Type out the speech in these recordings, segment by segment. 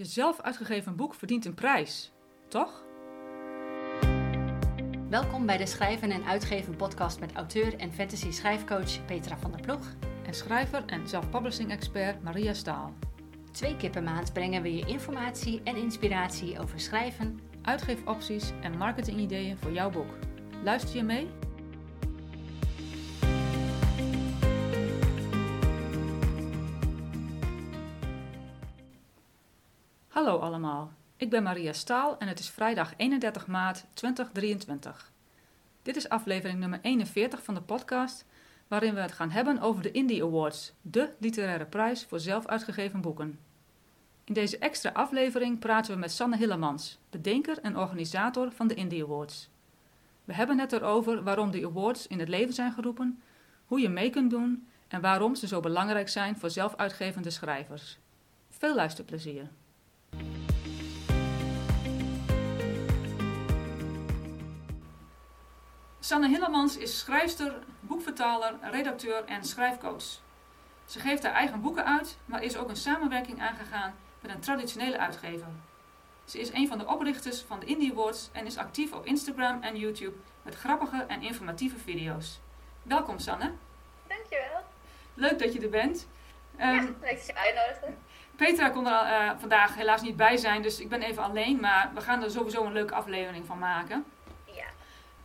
Je zelf uitgegeven boek verdient een prijs, toch? Welkom bij de Schrijven en Uitgeven podcast met auteur en fantasy schrijfcoach Petra van der Ploeg. En schrijver en self-publishing expert Maria Staal. Twee keer per maand brengen we je informatie en inspiratie over schrijven, Uitgeefopties en marketingideeën voor jouw boek. Luister je mee? Hallo allemaal, ik ben Maria Staal en het is vrijdag 31 maart 2023. Dit is aflevering nummer 41 van de podcast, waarin we het gaan hebben over de Indie Awards, de literaire prijs voor zelf uitgegeven boeken. In deze extra aflevering praten we met Sanne Hillemans, bedenker en organisator van de Indie Awards. We hebben het erover waarom de awards in het leven zijn geroepen, hoe je mee kunt doen en waarom ze zo belangrijk zijn voor zelf uitgevende schrijvers. Veel luisterplezier! Sanne Hillemans is schrijfster, boekvertaler, redacteur en schrijfcoach. Ze geeft haar eigen boeken uit, maar is ook een samenwerking aangegaan met een traditionele uitgever. Ze is een van de oprichters van de Indie Awards en is actief op Instagram en YouTube met grappige en informatieve video's. Welkom Sanne. Dankjewel. Leuk dat je er bent. Um, ja, leuk dat je uitnodigde. Petra kon er uh, vandaag helaas niet bij zijn, dus ik ben even alleen, maar we gaan er sowieso een leuke aflevering van maken. Ja.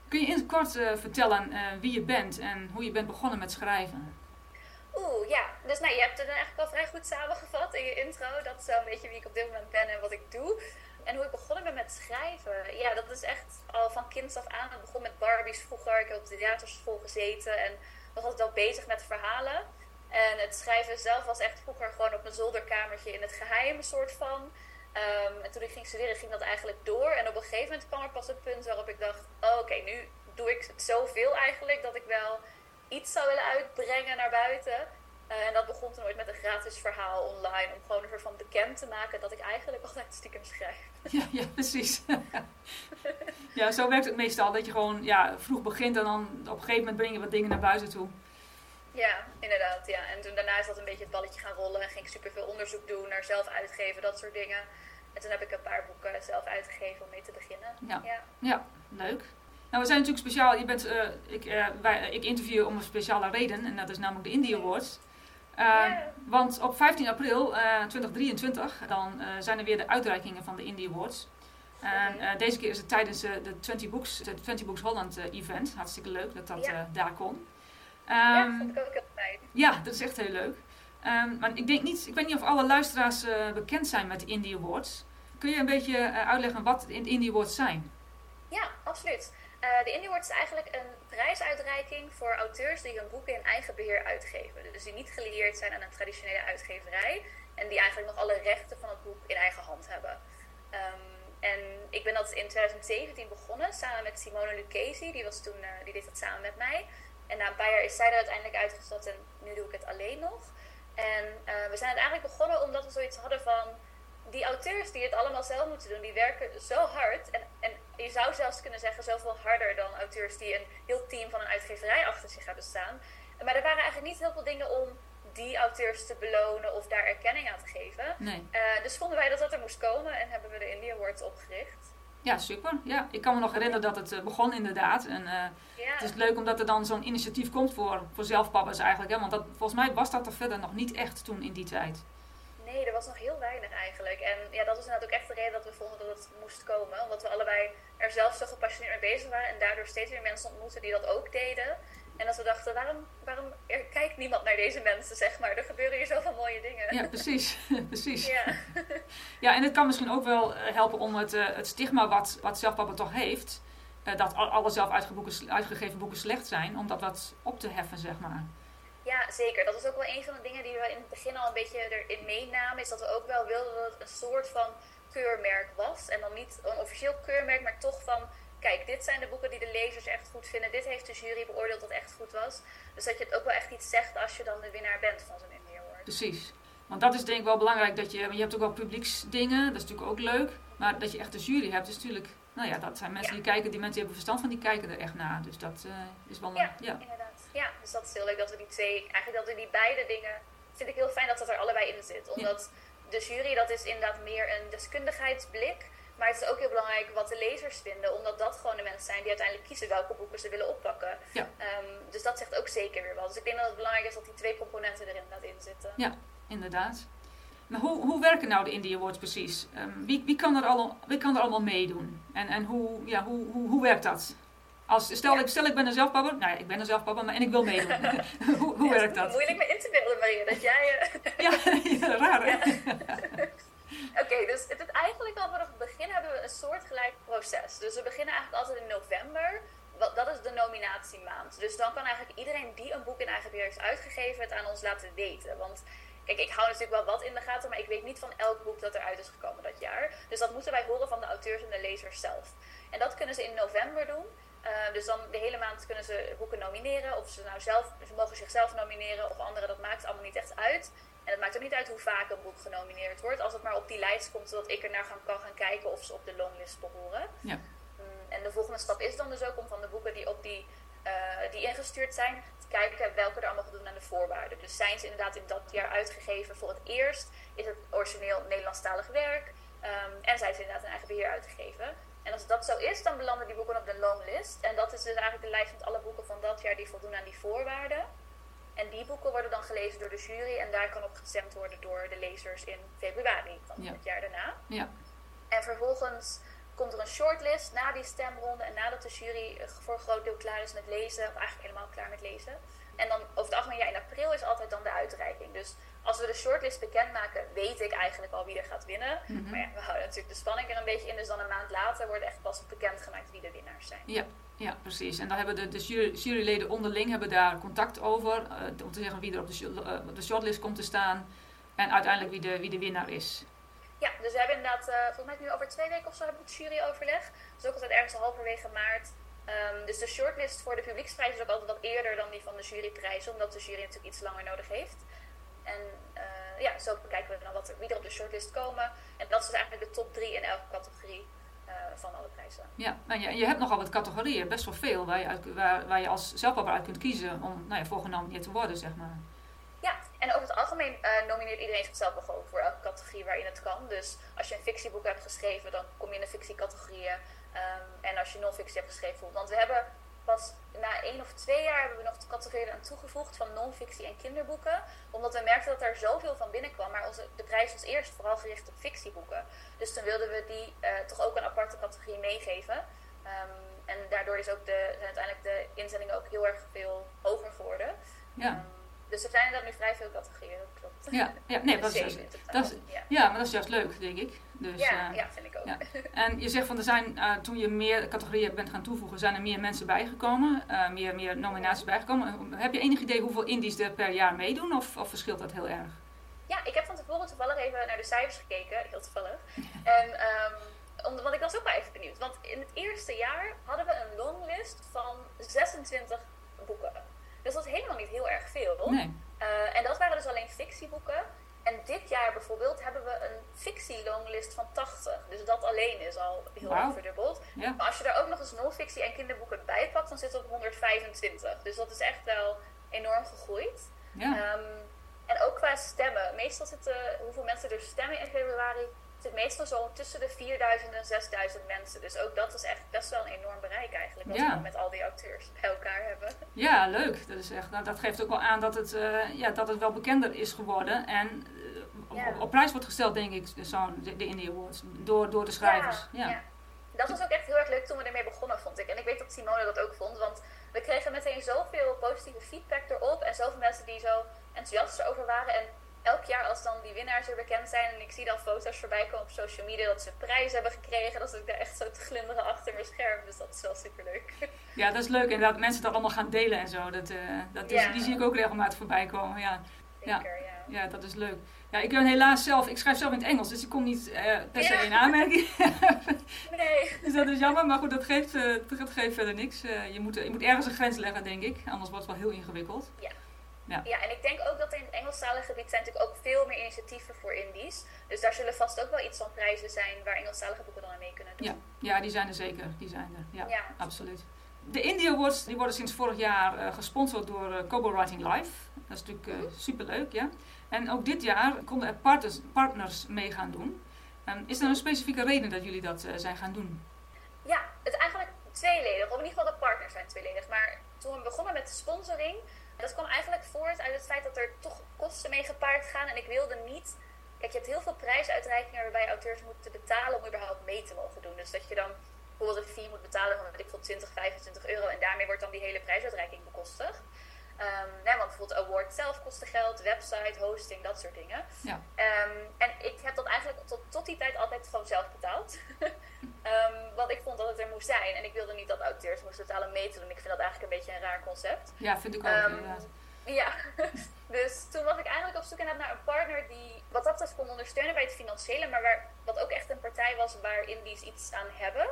Kun je in het kort uh, vertellen uh, wie je bent en hoe je bent begonnen met schrijven? Oeh, ja. Dus nou, je hebt het eigenlijk al vrij goed samengevat in je intro. Dat is wel een beetje wie ik op dit moment ben en wat ik doe. En hoe ik begonnen ben met schrijven. Ja, dat is echt al van kind af aan. Ik begon met Barbies vroeger. Ik heb op de theaterschool gezeten en was altijd wel bezig met verhalen. En het schrijven zelf was echt vroeger gewoon op mijn zolderkamertje in het geheim, soort van. Um, en toen ik ging studeren, ging dat eigenlijk door. En op een gegeven moment kwam er pas een punt waarop ik dacht: oh, oké, nu doe ik het zoveel eigenlijk dat ik wel iets zou willen uitbrengen naar buiten. Uh, en dat begon toen ooit met een gratis verhaal online. Om gewoon ervan bekend te maken dat ik eigenlijk altijd stiekem schrijf. Ja, ja precies. ja, zo werkt het meestal. Dat je gewoon ja, vroeg begint en dan op een gegeven moment breng je wat dingen naar buiten toe. Ja, inderdaad. Ja. En toen daarna is dat een beetje het balletje gaan rollen. En ging ik superveel onderzoek doen naar zelf uitgeven, dat soort dingen. En toen heb ik een paar boeken zelf uitgegeven om mee te beginnen. Ja, ja. ja leuk. Nou, we zijn natuurlijk speciaal. Je bent, uh, ik, uh, wij, ik interview om een speciale reden. En dat is namelijk de Indie Awards. Uh, yeah. Want op 15 april 2023 dan zijn er weer de uitreikingen van de Indie Awards. En deze keer is het tijdens de 20 Books, de 20 Books Holland event. Hartstikke leuk dat dat ja. daar kon. Ja, dat vond ik ook heel fijn. Ja, dat is echt heel leuk. Um, maar ik denk niet, ik weet niet of alle luisteraars bekend zijn met de Indie Awards. Kun je een beetje uitleggen wat de Indie Awards zijn? Ja, absoluut. Uh, de Indie Awards is eigenlijk een prijsuitreiking voor auteurs die hun boeken in eigen beheer uitgeven. Dus die niet gelieerd zijn aan een traditionele uitgeverij en die eigenlijk nog alle rechten van het boek in eigen hand hebben. Um, en ik ben dat in 2017 begonnen samen met Simone Lucchesi, die, was toen, die deed dat samen met mij. En na een paar jaar is zij er uiteindelijk uitgestapt en nu doe ik het alleen nog. En uh, we zijn uiteindelijk begonnen omdat we zoiets hadden van die auteurs die het allemaal zelf moeten doen, die werken zo hard. En, en je zou zelfs kunnen zeggen, zoveel harder dan auteurs die een heel team van een uitgeverij achter zich hebben staan. Maar er waren eigenlijk niet heel veel dingen om die auteurs te belonen of daar erkenning aan te geven. Nee. Uh, dus vonden wij dat dat er moest komen en hebben we de Indie Awards opgericht. Ja, super. Ja, ik kan me nog herinneren dat het uh, begon inderdaad. En uh, ja. het is leuk omdat er dan zo'n initiatief komt voor, voor zelfpappers eigenlijk. Hè? Want dat, volgens mij was dat er verder nog niet echt toen in die tijd. Nee, er was nog heel weinig eigenlijk. En ja, dat was inderdaad ook echt de reden dat we vonden dat het moest komen. Omdat we allebei er zelf zo gepassioneerd mee bezig waren. En daardoor steeds meer mensen ontmoeten die dat ook deden. En dat we dachten, waarom, waarom er kijkt niemand naar deze mensen, zeg maar. Er gebeuren hier zoveel mooie dingen. Ja, precies. precies. Ja. ja, en het kan misschien ook wel helpen om het, uh, het stigma wat, wat zelfpapa toch heeft... Uh, dat alle zelf uitgegeven boeken slecht zijn, om dat wat op te heffen, zeg maar. Ja, zeker. Dat is ook wel een van de dingen die we in het begin al een beetje erin meenamen. Is dat we ook wel wilden dat het een soort van keurmerk was. En dan niet een officieel keurmerk, maar toch van... Kijk, dit zijn de boeken die de lezers echt goed vinden. Dit heeft de jury beoordeeld dat echt goed was. Dus dat je het ook wel echt iets zegt als je dan de winnaar bent van zo'n Indie Award. Precies. Want dat is denk ik wel belangrijk. Dat je, je hebt ook wel publieksdingen. Dat is natuurlijk ook leuk. Maar dat je echt de jury hebt is natuurlijk... Nou ja, dat zijn mensen Ja. die kijken. Die mensen die hebben verstand van, die kijken er echt naar. Dus dat eh, is wel een... Ja, ja. inderdaad. Ja, dus dat is heel leuk dat we die twee, eigenlijk dat we die beide dingen, vind ik heel fijn dat dat er allebei in zit. Omdat de jury, dat is inderdaad meer een deskundigheidsblik. Maar het is ook heel belangrijk wat de lezers vinden, omdat dat gewoon de mensen zijn die uiteindelijk kiezen welke boeken ze willen oppakken. Ja. Ehm, dus dat zegt ook zeker weer wel. Dus ik denk dat het belangrijk is dat die twee componenten erin inderdaad in zitten. Ja, inderdaad. Maar hoe, hoe werken nou de Indie Awards precies? Ehm, wie, wie, kan er al, wie kan er allemaal meedoen? En, en hoe, ja, hoe, hoe, hoe werkt dat? Als, stel, ik, stel ik ben een zelfpapper, nou ja, ik ben een zelfpapper maar, en ik wil meedoen. hoe hoe werkt dat? Moeilijk me in te beelden, Maria, dat jij... Uh... ja, ja, raar hè? Oké, dus het, eigenlijk al vanaf het begin hebben we een soortgelijk proces. Dus we beginnen eigenlijk altijd in november. Dat is de nominatiemaand. Dus dan kan eigenlijk iedereen die een boek in eigen beheer heeft uitgegeven het aan ons laten weten. Want kijk, ik hou natuurlijk wel wat in de gaten, maar ik weet niet van elk boek dat eruit is gekomen dat jaar. Dus dat moeten wij horen van de auteurs en de lezers zelf. En dat kunnen ze in november doen. Uh, dus dan de hele maand kunnen ze boeken nomineren. Of ze nou zelf, ze mogen zichzelf nomineren of anderen, dat maakt allemaal niet echt uit. En het maakt ook niet uit hoe vaak een boek genomineerd wordt, als het maar op die lijst komt, zodat ik er naar gaan, kan gaan kijken of ze op de longlist behoren. Ja. Um, en de volgende stap is dan dus ook om van de boeken die, op die, uh, die ingestuurd zijn, te kijken welke er allemaal voldoen aan de voorwaarden. Dus zijn ze inderdaad in dat jaar uitgegeven voor het eerst? Is het origineel Nederlandstalig werk? Um, en zijn ze inderdaad in eigen beheer uitgegeven? En als dat zo is, dan belanden die boeken op de longlist. En dat is dus eigenlijk de lijst met alle boeken van dat jaar die voldoen aan die voorwaarden. En die boeken worden dan gelezen door de jury en daar kan op gestemd worden door de lezers in februari van Ja. het jaar daarna. Ja. En vervolgens komt er een shortlist na die stemronde en nadat de jury eh, voor een groot deel klaar is met lezen, of eigenlijk helemaal klaar met lezen. En dan over het algemeen, ja, in april is altijd dan de uitreiking. Dus als we de shortlist bekendmaken, weet ik eigenlijk al wie er gaat winnen. Mhm. Maar ja, we houden natuurlijk de spanning er een beetje in. Dus dan een maand later wordt echt pas bekendgemaakt wie de winnaars zijn. Ja, ja, precies. En dan hebben de, de jury, juryleden onderling hebben daar contact over. eh, om te zeggen wie er op de, ju- eh, op de shortlist komt te staan. En uiteindelijk wie de, wie de winnaar is. Ja, dus we hebben inderdaad, eh, volgens mij nu over twee weken of zo hebben we het juryoverleg. Dus ook altijd ergens halverwege maart. Ehm, dus de shortlist voor de publieksprijs is ook altijd wat eerder dan die van de juryprijzen, omdat de jury natuurlijk iets langer nodig heeft. En eh, ja, zo bekijken we dan wat er, wie er op de shortlist komen. En dat is dus eigenlijk de top drie in elke categorie eh, van alle prijzen. Ja, en je, je hebt nogal wat categorieën, best wel veel, waar je, uit, waar, waar je als zelfpapper uit kunt kiezen om nou ja, te worden, zeg maar. Ja, en over het algemeen eh, nomineert iedereen zichzelf wel gewoon voor elke categorie waarin het kan. Dus als je een fictieboek hebt geschreven, dan kom je in de fictiecategorieën. Ehm, en als je non-fictie hebt geschreven, want we hebben pas na één of twee jaar hebben we nog de categorieën aan toegevoegd van non-fictie en kinderboeken. Omdat we merkten dat er zoveel van binnenkwam. Maar onze, de prijs was eerst vooral gericht op fictieboeken. Dus toen wilden we die eh, toch ook een aparte categorie meegeven. Ehm, en daardoor is ook de, zijn uiteindelijk de inzendingen ook heel erg veel hoger geworden. Ja, Ehm, dus er zijn inderdaad nu vrij veel categorieën, dat klopt. ja, ja nee, dat is, dat is- ja. ja, maar dat is juist leuk, denk ik. Dus, ja, eh, ja, vind ik ook. ja. En je zegt van er zijn, eh, toen je meer categorieën bent gaan toevoegen, zijn er meer mensen bijgekomen, eh, meer, meer nominaties bijgekomen. Heb je enig idee hoeveel indies er per jaar meedoen of, of verschilt dat heel erg? Ja, ik heb van tevoren toevallig even naar de cijfers gekeken, heel toevallig. En um, want ik was ook wel even benieuwd. Want in het eerste jaar hadden we een longlist van 26 boeken. Dus dat is helemaal niet heel erg veel. Nee. Uh, en dat waren dus alleen fictieboeken. En dit jaar bijvoorbeeld hebben we een fictie-longlist van 80. Dus dat alleen is al heel erg verdubbeld. Ja. Maar als je daar ook nog eens non-fictie en kinderboeken bij pakt, dan zit het op 125. Dus dat is echt wel enorm gegroeid. Ja. Ehm, en ook qua stemmen. Meestal zitten, hoeveel mensen er stemmen in februari, zit meestal zo tussen de 4000 en 6000 mensen. Dus ook dat is echt best wel een enorm bereik eigenlijk. Wat Ja. we met al die auteurs bij elkaar hebben. Ja, leuk. Dat, is echt, nou, dat geeft ook wel aan dat het, eh, ja, dat het wel bekender is geworden. En eh, op- Ja. op, op prijs wordt gesteld, denk ik, zo, de, de Indie Awards. Door, door de schrijvers. Ja. Dat was ook echt heel erg leuk toen we ermee begonnen, vond ik. En ik weet dat Simone dat ook vond. Want we kregen meteen zoveel positieve feedback erop. En zoveel mensen die zo enthousiast erover waren. En elk jaar als dan die winnaars weer bekend zijn. En ik zie dan foto's voorbij komen op social media dat ze een prijs hebben gekregen. Dan zit ik daar echt zo te glunderen achter mijn scherm. Dus dat is wel super leuk. Ja, dat is leuk. Inderdaad, mensen dat allemaal gaan delen en zo. Dat, eh, dat is, Ja. Die zie ik ook regelmatig voorbij komen. Ja. Ja. Zeker, ja. ja, dat is leuk. Ja, ik ben helaas zelf, ik schrijf zelf in het Engels, dus ik kom niet eh, per se Ja. in aanmerking. Nee. dus dat is jammer, maar goed, dat geeft, eh, dat geeft verder niks. Je, moet, je moet ergens een grens leggen, denk ik. Anders wordt het wel heel ingewikkeld. Ja, en ik denk ook dat er in het Engelstalige gebied zijn natuurlijk ook veel meer initiatieven voor indies. Dus daar zullen vast ook wel iets van prijzen zijn waar Engelstalige boeken dan aan mee kunnen doen. Ja, ja die zijn er zeker. Die zijn er. Ja, Ja. absoluut. De Indie Awards die worden sinds vorig jaar eh, gesponsord door eh, Kobo Writing Live. Dat is natuurlijk uh, superleuk, ja. En ook dit jaar konden er partners, partners mee gaan doen. Um, is er een specifieke reden dat jullie dat zijn gaan doen? Ja, het is eigenlijk tweeledig. Of in ieder geval de partners zijn tweeledig. Maar toen we begonnen met de sponsoring, dat kwam eigenlijk voort uit het feit dat er toch kosten mee gepaard gaan. En ik wilde niet Kijk, je hebt heel veel prijsuitreikingen waarbij auteurs moeten betalen om überhaupt mee te mogen doen. Dus dat je dan bijvoorbeeld een fee moet betalen van, ik veel, 20, 25 euro. En daarmee wordt dan die hele prijsuitreiking bekostigd. Um, nee, want bijvoorbeeld award zelf kostte geld, website, hosting, dat soort dingen. Ja. Um, en ik heb dat eigenlijk tot, tot die tijd altijd gewoon zelf betaald. um, want ik vond dat het er moest zijn. En ik wilde niet dat auteurs moesten betalen mee te doen. Ik vind dat eigenlijk een beetje een raar concept. Ja, vind ik ook inderdaad. Ja, dus toen was ik eigenlijk op zoek naar een partner die wat dat betreft kon ondersteunen bij het financiële, maar waar, wat ook echt een partij was waar indies iets aan hebben.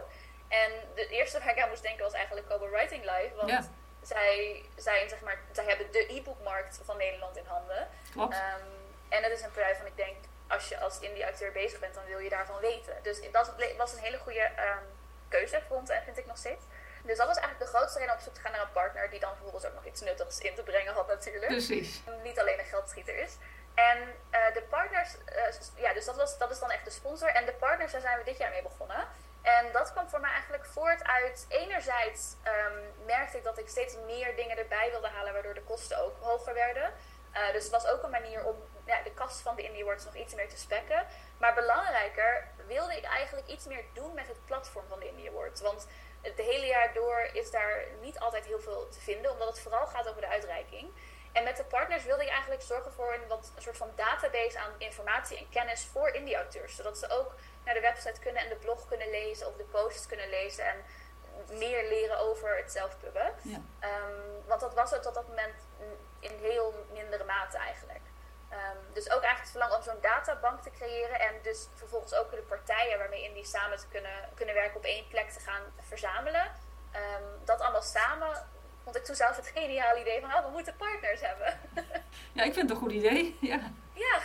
En de eerste waar ik aan moest denken was eigenlijk Kobo Writing Live, want zij, zijn, zeg maar, zij hebben de e-bookmarkt van Nederland in handen. Klopt. Um, en het is een bedrijf van ik denk, als je als indie-auteur bezig bent, dan wil je daarvan weten. Dus dat was een hele goede um, keuze, vond en vind ik nog steeds. Dus dat was eigenlijk de grootste reden om op zoek te gaan naar een partner die dan bijvoorbeeld ook nog iets nuttigs in te brengen had natuurlijk. Precies. Niet alleen een geldschieter is. En uh, de partners, uh, ja, dus dat, was, dat is dan echt de sponsor. En de partners, daar zijn we dit jaar mee begonnen. En dat kwam voor mij eigenlijk voort uit, enerzijds um, merkte ik dat ik steeds meer dingen erbij wilde halen, waardoor de kosten ook hoger werden. Uh, dus het was ook een manier om ja, de kast van de Indie Awards nog iets meer te spekken. Maar belangrijker wilde ik eigenlijk iets meer doen met het platform van de Indie Awards. Want het hele jaar door is daar niet altijd heel veel te vinden, omdat het vooral gaat over de uitreiking. En met de partners wilde ik eigenlijk zorgen voor een, wat, een soort van database aan informatie en kennis voor indie-auteurs. Zodat ze ook naar de website kunnen en de blog kunnen lezen of de posts kunnen lezen en meer leren over het zelfpubben. Ja. Um, want dat was het tot dat moment in heel mindere mate eigenlijk. Um, dus ook eigenlijk het verlangen om zo'n databank te creëren en dus vervolgens ook de partijen waarmee in die samen te kunnen, kunnen werken op één plek te gaan verzamelen. Um, dat allemaal samen vond ik toen zelf het geniale idee van, oh, we moeten partners hebben. ja, ik vind het een goed idee. Ja. Ja.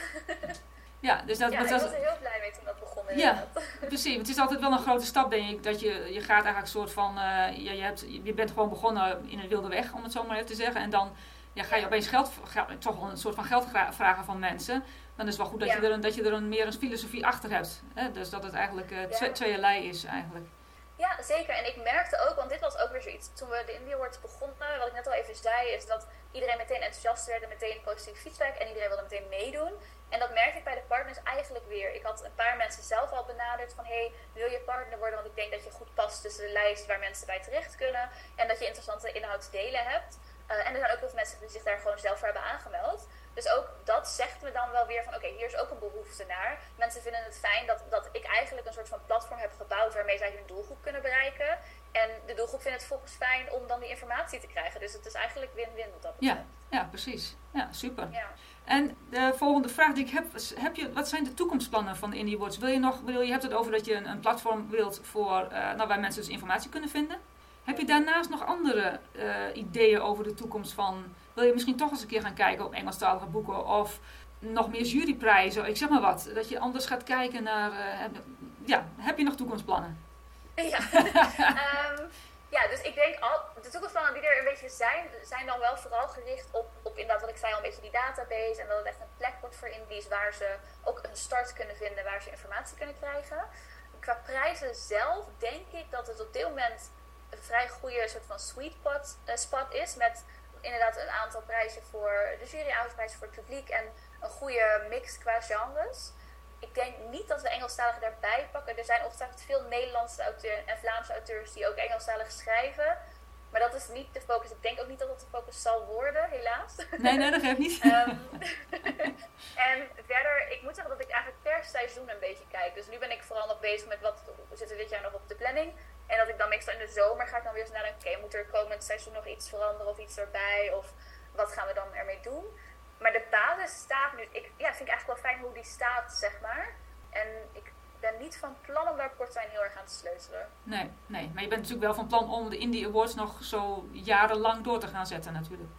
ja, dus dat, ja, ik was er heel blij mee toen dat begon. Ja, precies. Het is altijd wel een grote stap, denk ik. Dat je, je gaat eigenlijk een soort van, uh, ja, je, hebt, je bent gewoon begonnen in een wilde weg, om het zo maar even te zeggen. En dan ja, ga je opeens geld, geld, toch wel een soort van geld vragen van mensen. Dan is het wel goed dat, je, er een, dat je er een, meer een filosofie achter hebt. Hè? Dus dat het eigenlijk uh, is eigenlijk. Ja, zeker. En ik merkte ook, want dit was Toen we de Indie Awards begonnen, wat ik net al even zei, is dat iedereen meteen enthousiast werd en meteen positief feedback en iedereen wilde meteen meedoen. En dat merkte ik bij de partners eigenlijk weer. Ik had een paar mensen zelf al benaderd van hey, wil je partner worden? Want ik denk dat je goed past tussen de lijst waar mensen bij terecht kunnen en dat je interessante inhoud delen hebt. Uh, en er zijn ook heel veel mensen die zich daar gewoon zelf voor hebben aangemeld. Dus ook dat zegt me dan wel weer van oké, hier is ook een behoefte naar. Mensen vinden het fijn dat, dat ik eigenlijk een soort van platform heb gebouwd waarmee zij hun doelgroep kunnen bereiken. En de doelgroep vindt het volgens fijn om dan die informatie te krijgen. Dus het is eigenlijk win-win wat dat betreft. Ja, ja precies. Ja, super. Ja. En de volgende vraag die ik heb, heb je, wat zijn de toekomstplannen van Indie Awards? Wil je nog, wil, je hebt het over dat je een, een platform wilt voor, uh, nou, waar mensen dus informatie kunnen vinden. Heb je daarnaast nog andere uh, ideeën over de toekomst van... Wil je misschien toch eens een keer gaan kijken op Engelstalige boeken of nog meer juryprijzen, ik zeg maar wat. Dat je anders gaat kijken naar... Uh, ja, heb je nog toekomstplannen? Ja, um, ja dus ik denk al, de toekomstplannen die er een beetje zijn, zijn dan wel vooral gericht op, op inderdaad wat ik zei al een beetje die database. En dat het echt een plek wordt voor indies waar ze ook een start kunnen vinden, waar ze informatie kunnen krijgen. Qua prijzen zelf denk ik dat het op dit moment een vrij goede soort van sweet spot, uh, spot is. Met inderdaad een aantal prijzen voor de jury, prijzen voor het publiek en een goede mix qua genres. Ik denk niet dat we Engelstaligen daarbij pakken. Er zijn ongetwijfeld veel Nederlandse auteurs en Vlaamse auteurs die ook Engelstalig schrijven. Maar dat is niet de focus. Ik denk ook niet dat dat de focus zal worden, helaas. Nee, nee, dat geeft niet. um, en verder, ik moet zeggen dat ik eigenlijk per seizoen een beetje kijk. Dus nu ben ik vooral nog bezig met wat we zitten dit jaar nog op de planning. En dat ik dan meestal in de zomer ga ik dan weer eens nadenken, oké, moet er komend seizoen nog iets veranderen of iets erbij? Of wat gaan we dan ermee doen? Maar de basis staat nu, ik ja, vind ik eigenlijk wel fijn hoe die staat, zeg maar. En ik ben niet van plan om daar kort zijn heel erg aan te sleutelen. Nee, nee, maar je bent natuurlijk wel van plan om de Indie Awards nog zo jarenlang door te gaan zetten natuurlijk.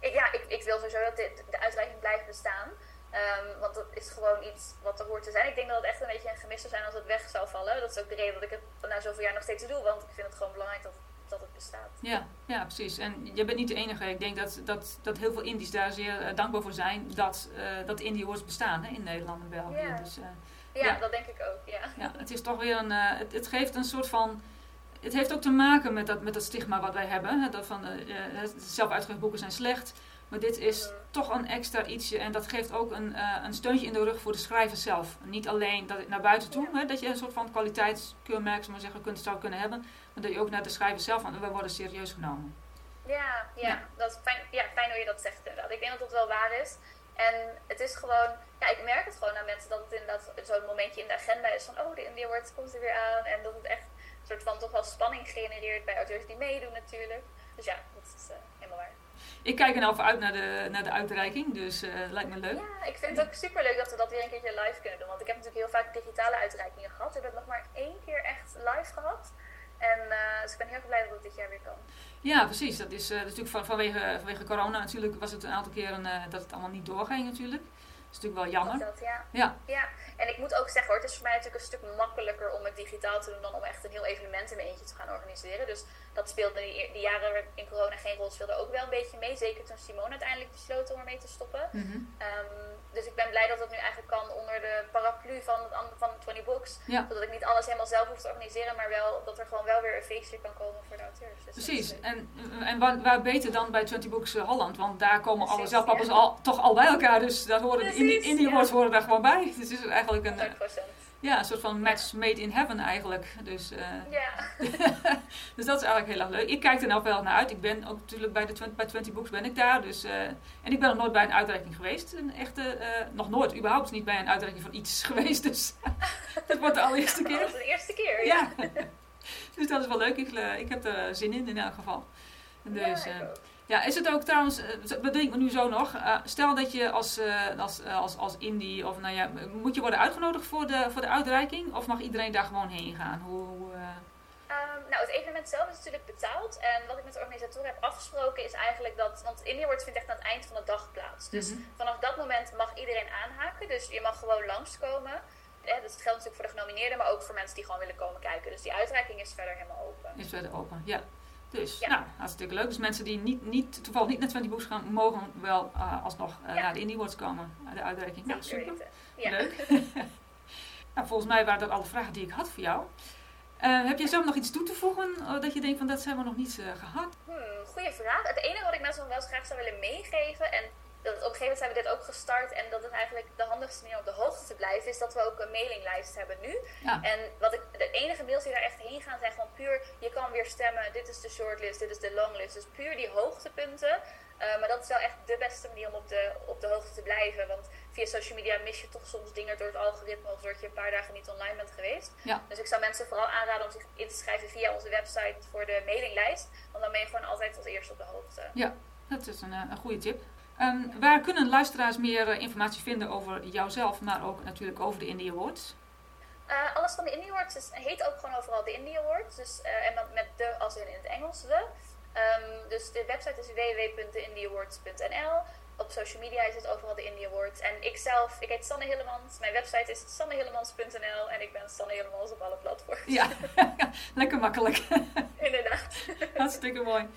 Ik, ja, ik, ik wil sowieso dat dit, de uitreiking blijft bestaan. Um, want dat is gewoon iets wat er hoort te zijn. Ik denk dat het echt een beetje een gemis zou zijn als het weg zou vallen. Dat is ook de reden dat ik het na zoveel jaar nog steeds doe. Want ik vind het gewoon belangrijk dat dat het bestaat. Ja, ja, precies. En je bent niet de enige. Ik denk dat, dat, dat heel veel Indies daar zeer uh, dankbaar voor zijn dat, uh, dat Indie Awards bestaan hè, in Nederland en België. Ja. Dus, uh, ja, ja, dat denk ik ook. Ja. ja, het is toch weer een. Het, het, geeft een soort van. Het heeft ook te maken met dat, met dat stigma wat wij hebben. Hè, dat van zelf uitgegeven boeken zijn slecht. Maar dit is toch een extra ietsje en dat geeft ook een, uh, een steuntje in de rug voor de schrijver zelf. Niet alleen dat naar buiten toe, hè, dat je een soort van kwaliteitskeurmerk maar zeggen, kunt, zou kunnen hebben, maar dat je ook naar de schrijver zelf van, we worden serieus genomen. Ja, ja, ja. Dat is fijn, ja, fijn hoe je dat zegt inderdaad. Ik denk dat dat wel waar is. En het is gewoon, ja, ik merk het gewoon aan mensen dat het inderdaad zo'n momentje in de agenda is van, oh, de India Awards komt er weer aan. En dat het echt een soort van toch wel spanning genereert bij auteurs die meedoen natuurlijk. Dus ja, dat is uh, helemaal waar. Ik kijk er nou uit naar de, naar de uitreiking, dus uh, lijkt me leuk. Ja, ik vind het ook super leuk dat we dat weer een keertje live kunnen doen. Want ik heb natuurlijk heel vaak digitale uitreikingen gehad. We hebben het nog maar één keer echt live gehad. En uh, dus ik ben heel blij dat het dit jaar weer kan. Ja, precies. Dat is uh, natuurlijk van, vanwege, vanwege corona natuurlijk was het een aantal keren dat het allemaal niet doorging natuurlijk. Dat is natuurlijk wel jammer. Dat, ja. ja. ja. En ik moet ook zeggen hoor, het is voor mij natuurlijk een stuk makkelijker om het digitaal te doen dan om echt een heel evenement in mijn eentje te gaan organiseren. Dus dat speelde die, die jaren in corona geen rol, speelde ook wel een beetje mee. Zeker toen Simone uiteindelijk besloot om ermee te stoppen. Mm -hmm. um, dus ik ben blij dat het nu eigenlijk kan onder de paraplu van, van 20 Books. Ja. Zodat ik niet alles helemaal zelf hoef te organiseren, maar wel dat er gewoon wel weer een feestje kan komen voor de auteurs. Dus Precies. En, en waar, waar, beter dan bij 20 Books Holland? Want daar komen alle zelfpappers ja. al, toch al bij elkaar. Dus daar horen Precies, de Indie, indie Awards horen daar gewoon bij. Dus het is eigenlijk een... 100%. Ja, een soort van match made in heaven eigenlijk. Dus, uh, ja. dus dat is eigenlijk heel erg leuk. Ik kijk er nou wel naar uit. Ik ben ook natuurlijk bij, de 20, bij 20 Books ben ik daar. Dus, uh, en ik ben nog nooit bij een uitreiking geweest. Een echte, uh, nog nooit, überhaupt niet bij een uitreiking van iets geweest. Dus dat wordt de allereerste keer. Dat is de eerste keer, ja. ja. dus dat is wel leuk. Ik, ik heb er zin in in elk geval. Dus, ja, ja, is het ook trouwens, bedenk me nu zo nog, uh, stel dat je als, uh, als, als, als indie, of nou ja, moet je worden uitgenodigd voor de, voor de uitreiking? Of mag iedereen daar gewoon heen gaan? Hoe, um, nou, het evenement zelf is natuurlijk betaald. En wat ik met de organisatoren heb afgesproken is eigenlijk dat, want Indie Awards vindt echt aan het eind van de dag plaats. Dus mm -hmm. vanaf dat moment mag iedereen aanhaken. Dus je mag gewoon langskomen. Dat geldt natuurlijk voor de genomineerden, maar ook voor mensen die gewoon willen komen kijken. Dus die uitreiking is verder helemaal open. Is verder open, ja. Dus, ja. nou, hartstikke leuk. Dus mensen die niet, niet, toevallig niet naar 20 Books gaan, mogen wel uh, alsnog uh, ja. naar de Indie Awards komen. Uh, de uitreiking. Ja, super. Ja. Leuk. nou, volgens mij waren dat alle vragen die ik had voor jou. heb je zelf nog iets toe te voegen dat je denkt van dat hebben we nog niet gehad? Hmm, goeie vraag. Het enige wat ik mensen nog wel graag zou willen meegeven en dat op een gegeven moment zijn we dit ook gestart en dat het eigenlijk de handigste manier om op de hoogte te blijven is dat we ook een mailinglijst hebben nu. Ja. En wat ik, de enige mails die daar echt heen gaan zijn gewoon puur, je kan weer stemmen, dit is de shortlist, dit is de longlist. Dus puur die hoogtepunten. Uh, maar dat is wel echt de beste manier om op de, op de hoogte te blijven. Want via social media mis je toch soms dingen door het algoritme of doordat je een paar dagen niet online bent geweest. Ja. Dus ik zou mensen vooral aanraden om zich in te schrijven via onze website voor de mailinglijst. Want dan ben je gewoon altijd als eerste op de hoogte. Ja, dat is een, een goede tip. Um, waar kunnen luisteraars meer uh, informatie vinden over jouzelf, maar ook natuurlijk over de Indie Awards? Uh, alles van de Indie Awards is, heet ook gewoon overal de Indie Awards. Dus, uh, en met de als in, in het Engels de. Um, dus de website is www.indieawards.nl. Op social media is het overal de Indie Awards. En ik zelf, ik heet Sanne Hillemans. Mijn website is sannehillemans.nl. En ik ben Sanne Hillemans op alle platforms. Ja, lekker makkelijk. Inderdaad. Hartstikke mooi.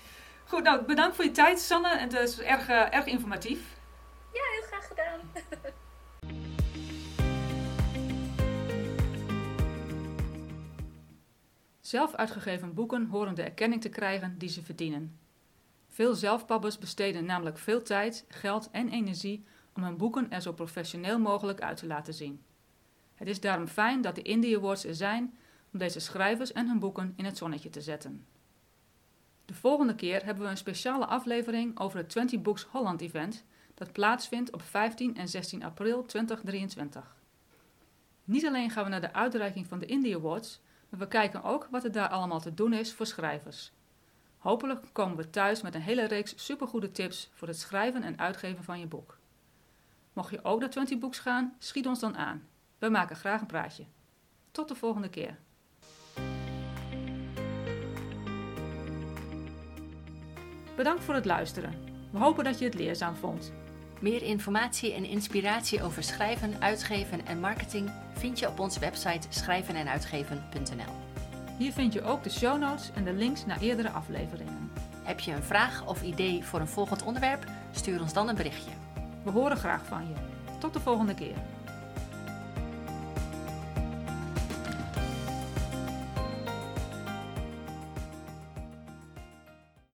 Goed, nou bedankt voor je tijd, Sanne. Het is erg, uh, erg informatief. Ja, heel graag gedaan. Zelf uitgegeven boeken horen de erkenning te krijgen die ze verdienen. Veel zelfpabbers besteden namelijk veel tijd, geld en energie om hun boeken er zo professioneel mogelijk uit te laten zien. Het is daarom fijn dat de Indie Awards er zijn om deze schrijvers en hun boeken in het zonnetje te zetten. De volgende keer hebben we een speciale aflevering over het 20 Books Holland event dat plaatsvindt op 15 en 16 april 2023. Niet alleen gaan we naar de uitreiking van de Indie Awards, maar we kijken ook wat er daar allemaal te doen is voor schrijvers. Hopelijk komen we thuis met een hele reeks supergoede tips voor het schrijven en uitgeven van je boek. Mocht je ook naar 20 Books gaan, schiet ons dan aan. We maken graag een praatje. Tot de volgende keer. Bedankt voor het luisteren. We hopen dat je het leerzaam vond. Meer informatie en inspiratie over schrijven, uitgeven en marketing vind je op onze website schrijvenenuitgeven.nl. Hier vind je ook de show notes en de links naar eerdere afleveringen. Heb je een vraag of idee voor een volgend onderwerp? Stuur ons dan een berichtje. We horen graag van je. Tot de volgende keer.